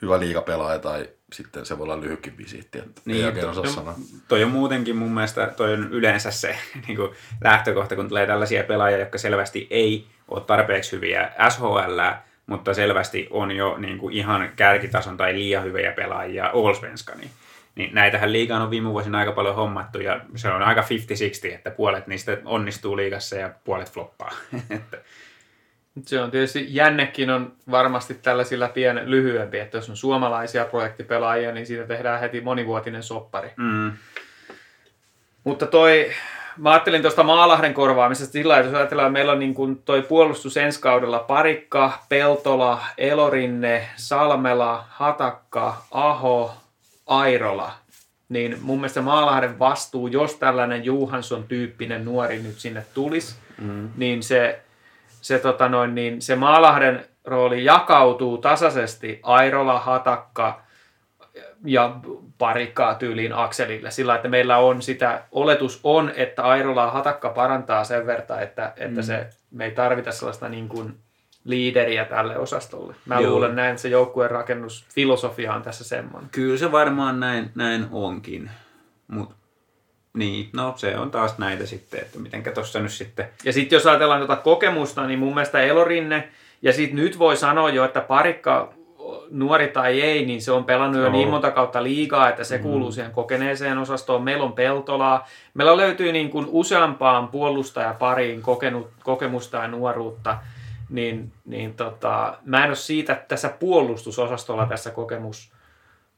hyvä liigapelaaja tai sitten se voi olla lyhytkin visiitti, että niin, ei oikein osaa no, sanoa. Toi on muutenkin mun mielestä, toi on yleensä se (laughs) niin kuin lähtökohta, kun tulee tällaisia pelaajia, jotka selvästi ei ole tarpeeksi hyviä SHL, mutta selvästi on jo niin kuin ihan kärkitason tai liian hyviä pelaajia Allsvenskani. Niin näitähän liigaan on viime vuosina aika paljon hommattu ja se on aika 50-60, että puolet niistä onnistuu liigassa ja puolet floppaa. (laughs) Se on tietysti, jännekin on varmasti tällaisilla pien lyhyempi, että jos on suomalaisia projektipelaajia, niin siitä tehdään heti monivuotinen soppari. Mm. Mutta toi, mä ajattelin tuosta Maalahden korvaamisesta sillä että jos ajatellaan, että meillä on niin kuin toi puolustus ensi kaudella Parikka, Peltola, Elorinne, Salmela, Hatakka, Aho, Airola, niin mun mielestä Maalahden vastuu, jos tällainen Juhansson tyyppinen nuori nyt sinne tulisi, mm. niin se se, tota noin, niin se Maalahden rooli jakautuu tasaisesti Airola, Hatakka ja parikkaa tyyliin akselille. Sillä että meillä on sitä, oletus on, että Airola Hatakka parantaa sen verran, että, että mm. se, me ei tarvita sellaista niin kuin liideriä tälle osastolle. Mä Joo. luulen näin, että se joukkueen rakennusfilosofia on tässä semmoinen. Kyllä se varmaan näin, näin onkin. Mutta niin, no se on taas näitä sitten, että mitenkä tuossa nyt sitten... Ja sitten jos ajatellaan tuota kokemusta, niin mun mielestä Elorinne, ja sitten nyt voi sanoa jo, että parikka nuori tai ei, niin se on pelannut jo niin monta kautta liigaa, että se mm. kuuluu siihen kokeneeseen osastoon. Meillä on Peltolaa. Meillä löytyy niin kuin useampaan puolustajapariin kokenut, kokemusta ja nuoruutta. Niin, niin tota, mä en ole siitä tässä puolustusosastolla tässä kokemus,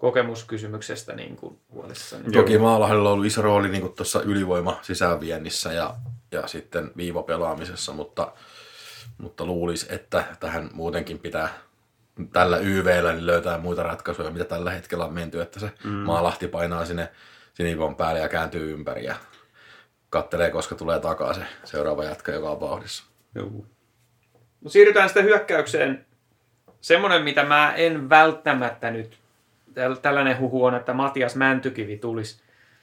kokemuskysymyksestä niin kuin huolissani. Toki Maalahdella on ollut iso rooli niin tuossa ylivoima sisäänviennissä ja ja sitten viivopelaamisessa, mutta, mutta luulisi, että tähän muutenkin pitää tällä YVllä niin löytää muita ratkaisuja, mitä tällä hetkellä on menty, että se mm. maalahti painaa sinne sinivon päälle ja kääntyy ympäri ja kattelee, koska tulee takaa se seuraava jatka, joka on vauhdissa. Joo. No siirrytään sitten hyökkäykseen. Semmoinen, mitä mä en välttämättä nyt, tällainen huhu on, että Matias Mäntykivi tulisi.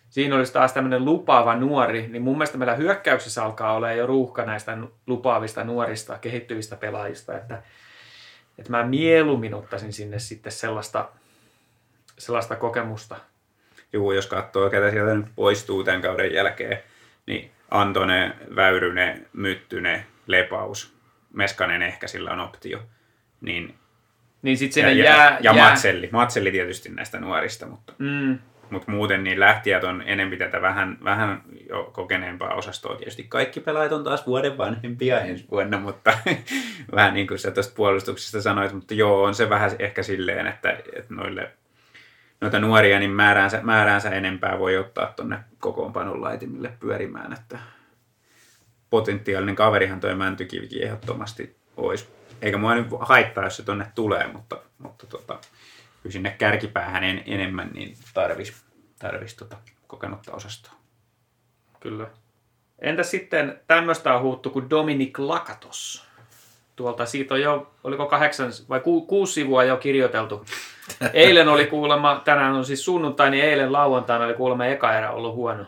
Siinä olisi taas tämmöinen lupaava nuori, niin mun mielestä meillä hyökkäyksessä alkaa olla jo ruuhka näistä lupaavista nuorista, kehittyvistä pelaajista, että, että mä mieluummin ottaisin sinne sitten sellaista, sellaista kokemusta. Joo, jos katsoo, ketä sieltä nyt poistuu tämän kauden jälkeen, niin Antone, Väyrynen, Myttynen, Lepaus, Meskanen ehkä sillä on optio. Niin, Niin ja, sinne ja, jää... ja jää Matselli. Matselli tietysti näistä nuorista, mutta, mm, mutta muuten niin lähtijät on enempi tätä vähän, vähän jo kokeneempaa osastoa. Tietysti kaikki pelaajat on taas vuoden vanhempia ensi vuonna, mutta (laughs) vähän niin kuin sä tuosta puolustuksesta sanoit, mutta joo, on se vähän ehkä silleen, että, että noille noita nuoria, niin määräänsä, määräänsä enempää voi ottaa tuonne kokoonpanon laitimille pyörimään, että potentiaalinen kaverihan toi Mäntykivikin ehdottomasti olisi. Eikä mua nyt haittaa, jos se tonne tulee, mutta, mutta tota, kyllä sinne kärkipäähän en, enemmän niin tarvis, tarvis tota kokenutta osastoa. Kyllä. Entä sitten tämmöistä on huuttu kuin Dominic Lakatos? Tuolta siitä on jo, oliko kahdeksan vai ku, kuusi sivua jo kirjoiteltu. (laughs) Eilen oli kuulemma, tänään on siis sunnuntai, niin eilen lauantaina oli kuulemma eka erä ollut huono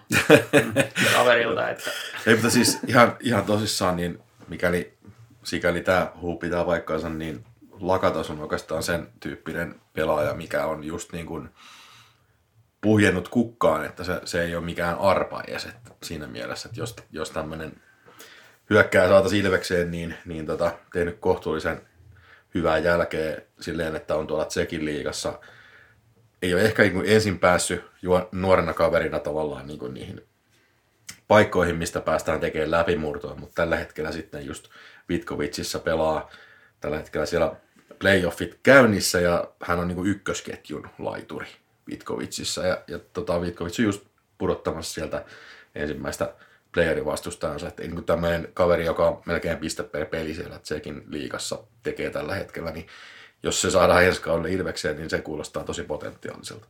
(laughs) kaverilta. Että, Ei, mutta siis ihan, ihan tosissaan, niin mikäli sikäli tämä huu pitää paikkaansa, niin Lakatos on oikeastaan sen tyyppinen pelaaja, mikä on just niin kuin puhjennut kukkaan, että se, se ei ole mikään arpa edes että siinä mielessä, että jos, jos tämmöinen hyökkää saataisiin Ilvekseen, niin, niin tota, tehnyt kohtuullisen hyvää jälkeä silleen, että on tuolla Tsekin liigassa. Ei ole ehkä niin ensin päässyt juo, nuorena kaverina tavallaan niin kuin niihin paikkoihin, mistä päästään tekemään läpimurtoa, mutta tällä hetkellä sitten just Vitkovitsissa pelaa tällä hetkellä siellä playoffit käynnissä ja hän on niin ykkösketjun laituri Vitkovitsissa ja, ja tota, Vitkovits on just pudottamassa sieltä ensimmäistä playerin vastustajansa, että niin tämmöinen kaveri, joka on melkein piste per peli siellä Tsekin liigassa tekee tällä hetkellä, niin jos se saadaan ensi kaudelle Ilvekseen, niin se kuulostaa tosi potentiaaliselta.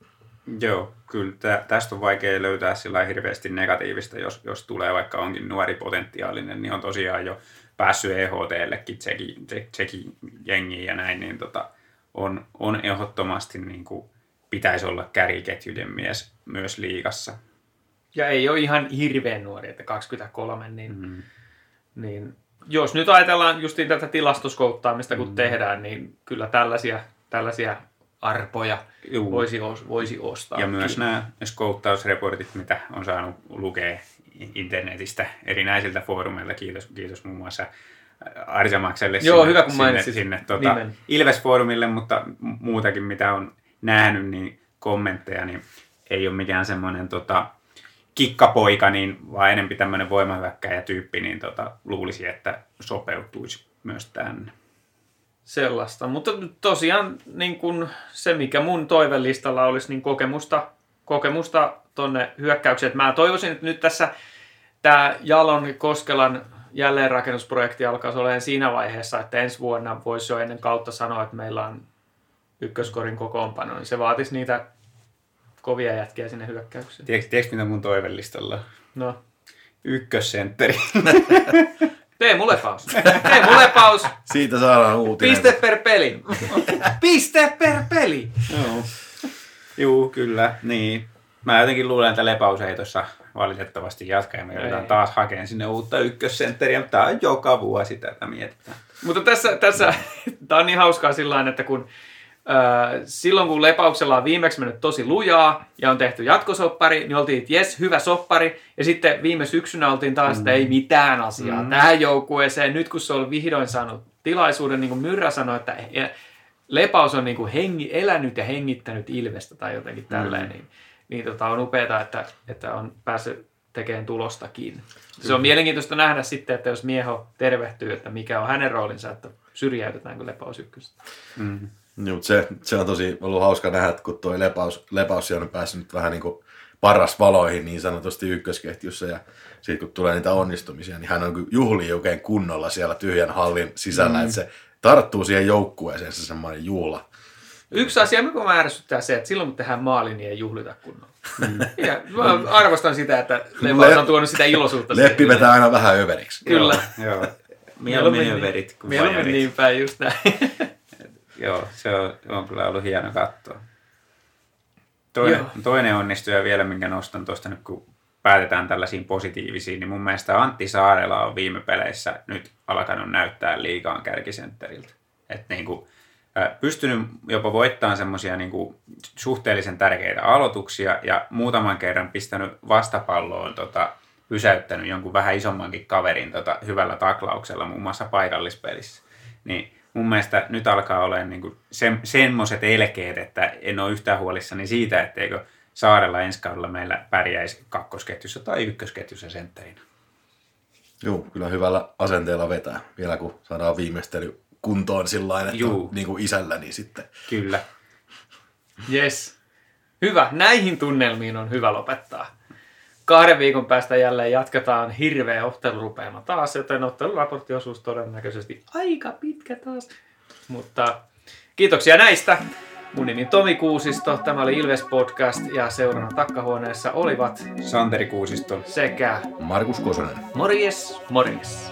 Joo, kyllä. Tä, tästä on vaikea löytää sillä hirveästi negatiivista, jos, jos tulee vaikka onkin nuori potentiaalinen, niin on tosiaan jo päässyt EHTllekin, tsekin, tsekin jengiin ja näin, niin tota, on, on ehdottomasti niin kuin, pitäisi olla käriketjujen mies myös liigassa. ja ei ole ihan hirveän nuori, että 23, niin, mm. niin jos nyt ajatellaan justiin tätä tilastoskouttaamista, kun mm. tehdään, niin kyllä tällaisia, tällaisia arpoja Juu. voisi, voisi ostaa. Ja myös nämä skouttausreportit, mitä on saanut lukea internetistä erinäisiltä foorumeilta, kiitos, kiitos muun muassa Arjamakselle Joo, sinne, hyvä, kun sinne, sinne tuota, nimen. Ilves-foorumille, mutta muutakin mitä on nähnyt, niin kommentteja, niin ei ole mikään semmoinen tota, kikkapoika, niin vaan enempi tämmöinen voimahyökkäjä tyyppi, niin tota, luulisi, että sopeutuisi myös tänne. Sellaista, mutta tosiaan niin kun se, mikä mun toivelistalla olisi, niin kokemusta, kokemusta tonne hyökkäykseen. Mä toivoisin, että nyt tässä tämä Jalon Koskelan jälleenrakennusprojekti alkaa olemaan siinä vaiheessa, että ensi vuonna voisi jo ennen kautta sanoa, että meillä on ykköskorin kokoonpano, niin se vaatisi niitä kovia jätkiä sinne hyökkäykseen. Tiedätkö, tiedätkö mitä mun toivellistalla on? No, Ykkössentteri. (laughs) tee mulle paus. Tee mulle paus. Siitä saadaan uutinen. Piste per peli. Piste per peli. Joo. Juu, kyllä, niin. Mä jotenkin luulen, että Lepaus ei tuossa valitettavasti jatka ja me joudutaan taas hakemaan sinne uutta ykkössentteriä, mutta tää on joka vuosi tätä mietitään. Mutta tässä, tässä tämä on niin hauskaa sillä että kun äh, silloin kun Lepauksella on viimeksi mennyt tosi lujaa ja on tehty jatkosoppari, niin oltiin, että jes, hyvä soppari. Ja sitten viime syksynä oltiin taas, että ei mitään asiaa mm. tähän joukkueeseen. Nyt kun se on vihdoin saanut tilaisuuden, niin kuin Myrrä sanoi, että Lepaus on niin kuin hengi, elänyt ja hengittänyt Ilvestä tai jotenkin tälleen, niin, niin tota, on upeaa, että, että on päässyt tekemään tulostakin. Se on mielenkiintoista nähdä sitten, että jos Mieho tervehtyy, että mikä on hänen roolinsa, että syrjäytetäänkö Lepaus ykköstä. Mm. Joo, mutta se, se on tosi ollut hauska nähdä, että kun toi lepaus, lepaus on päässyt nyt vähän niin kuin paras valoihin niin sanotusti ykkösketjussa ja sitten kun tulee niitä onnistumisia, niin hän on kyllä juhli oikein kunnolla siellä tyhjän hallin sisällä, mm. että se tarttuu siihen joukkueeseen se semmoinen juhla. Yksi asia, mikä mä ärsyttää se, että silloin kun tehdään maali, niin ei juhlita kunnolla. Mm. (laughs) Ja mä arvostan sitä, että Lepas on tuonut sitä iloisuutta. Leppi vetää aina vähän överiksi. Kyllä. Joo. (laughs) joo. Mieluummin överit kuin Mieluummin niin päin, just näin. (laughs) joo, se on, on kyllä ollut hieno katsoa. Toinen, toinen onnistuja vielä, minkä nostan tuosta nyt, kun päätetään tällaisiin positiivisiin, niin mun mielestä Antti Saarela on viime peleissä nyt alkanut näyttää liikaan kärkisentteriltä. Että niin kuin, pystynyt jopa voittamaan semmoisia niin suhteellisen tärkeitä aloituksia ja muutaman kerran pistänyt vastapalloon tota, pysäyttänyt jonkun vähän isommankin kaverin tota, hyvällä taklauksella, muun muassa paikallispelissä. Niin mun mielestä nyt alkaa olla niin se, semmoiset elkeet, että en ole yhtään huolissani siitä, etteikö Saarella ensi kaudella meillä pärjäisi kakkosketjussa tai ykkösketjussa sentterinä. Joo, kyllä hyvällä asenteella vetää, vielä kun saadaan viimeistely kuntoon sillä että Juu. niin kuin isälläni sitten. Kyllä. Yes. Hyvä. Näihin tunnelmiin on hyvä lopettaa. Kahden viikon päästä jälleen jatketaan hirveä ottelurupeama taas, joten otteluraporttiosuus todennäköisesti aika pitkä taas. Mutta kiitoksia näistä. Mun nimi Tomi Kuusisto, tämä oli Ilves Podcast ja seurana takkahuoneessa olivat Santeri Kuusisto sekä Markus Kosonen. Morjes, morjes.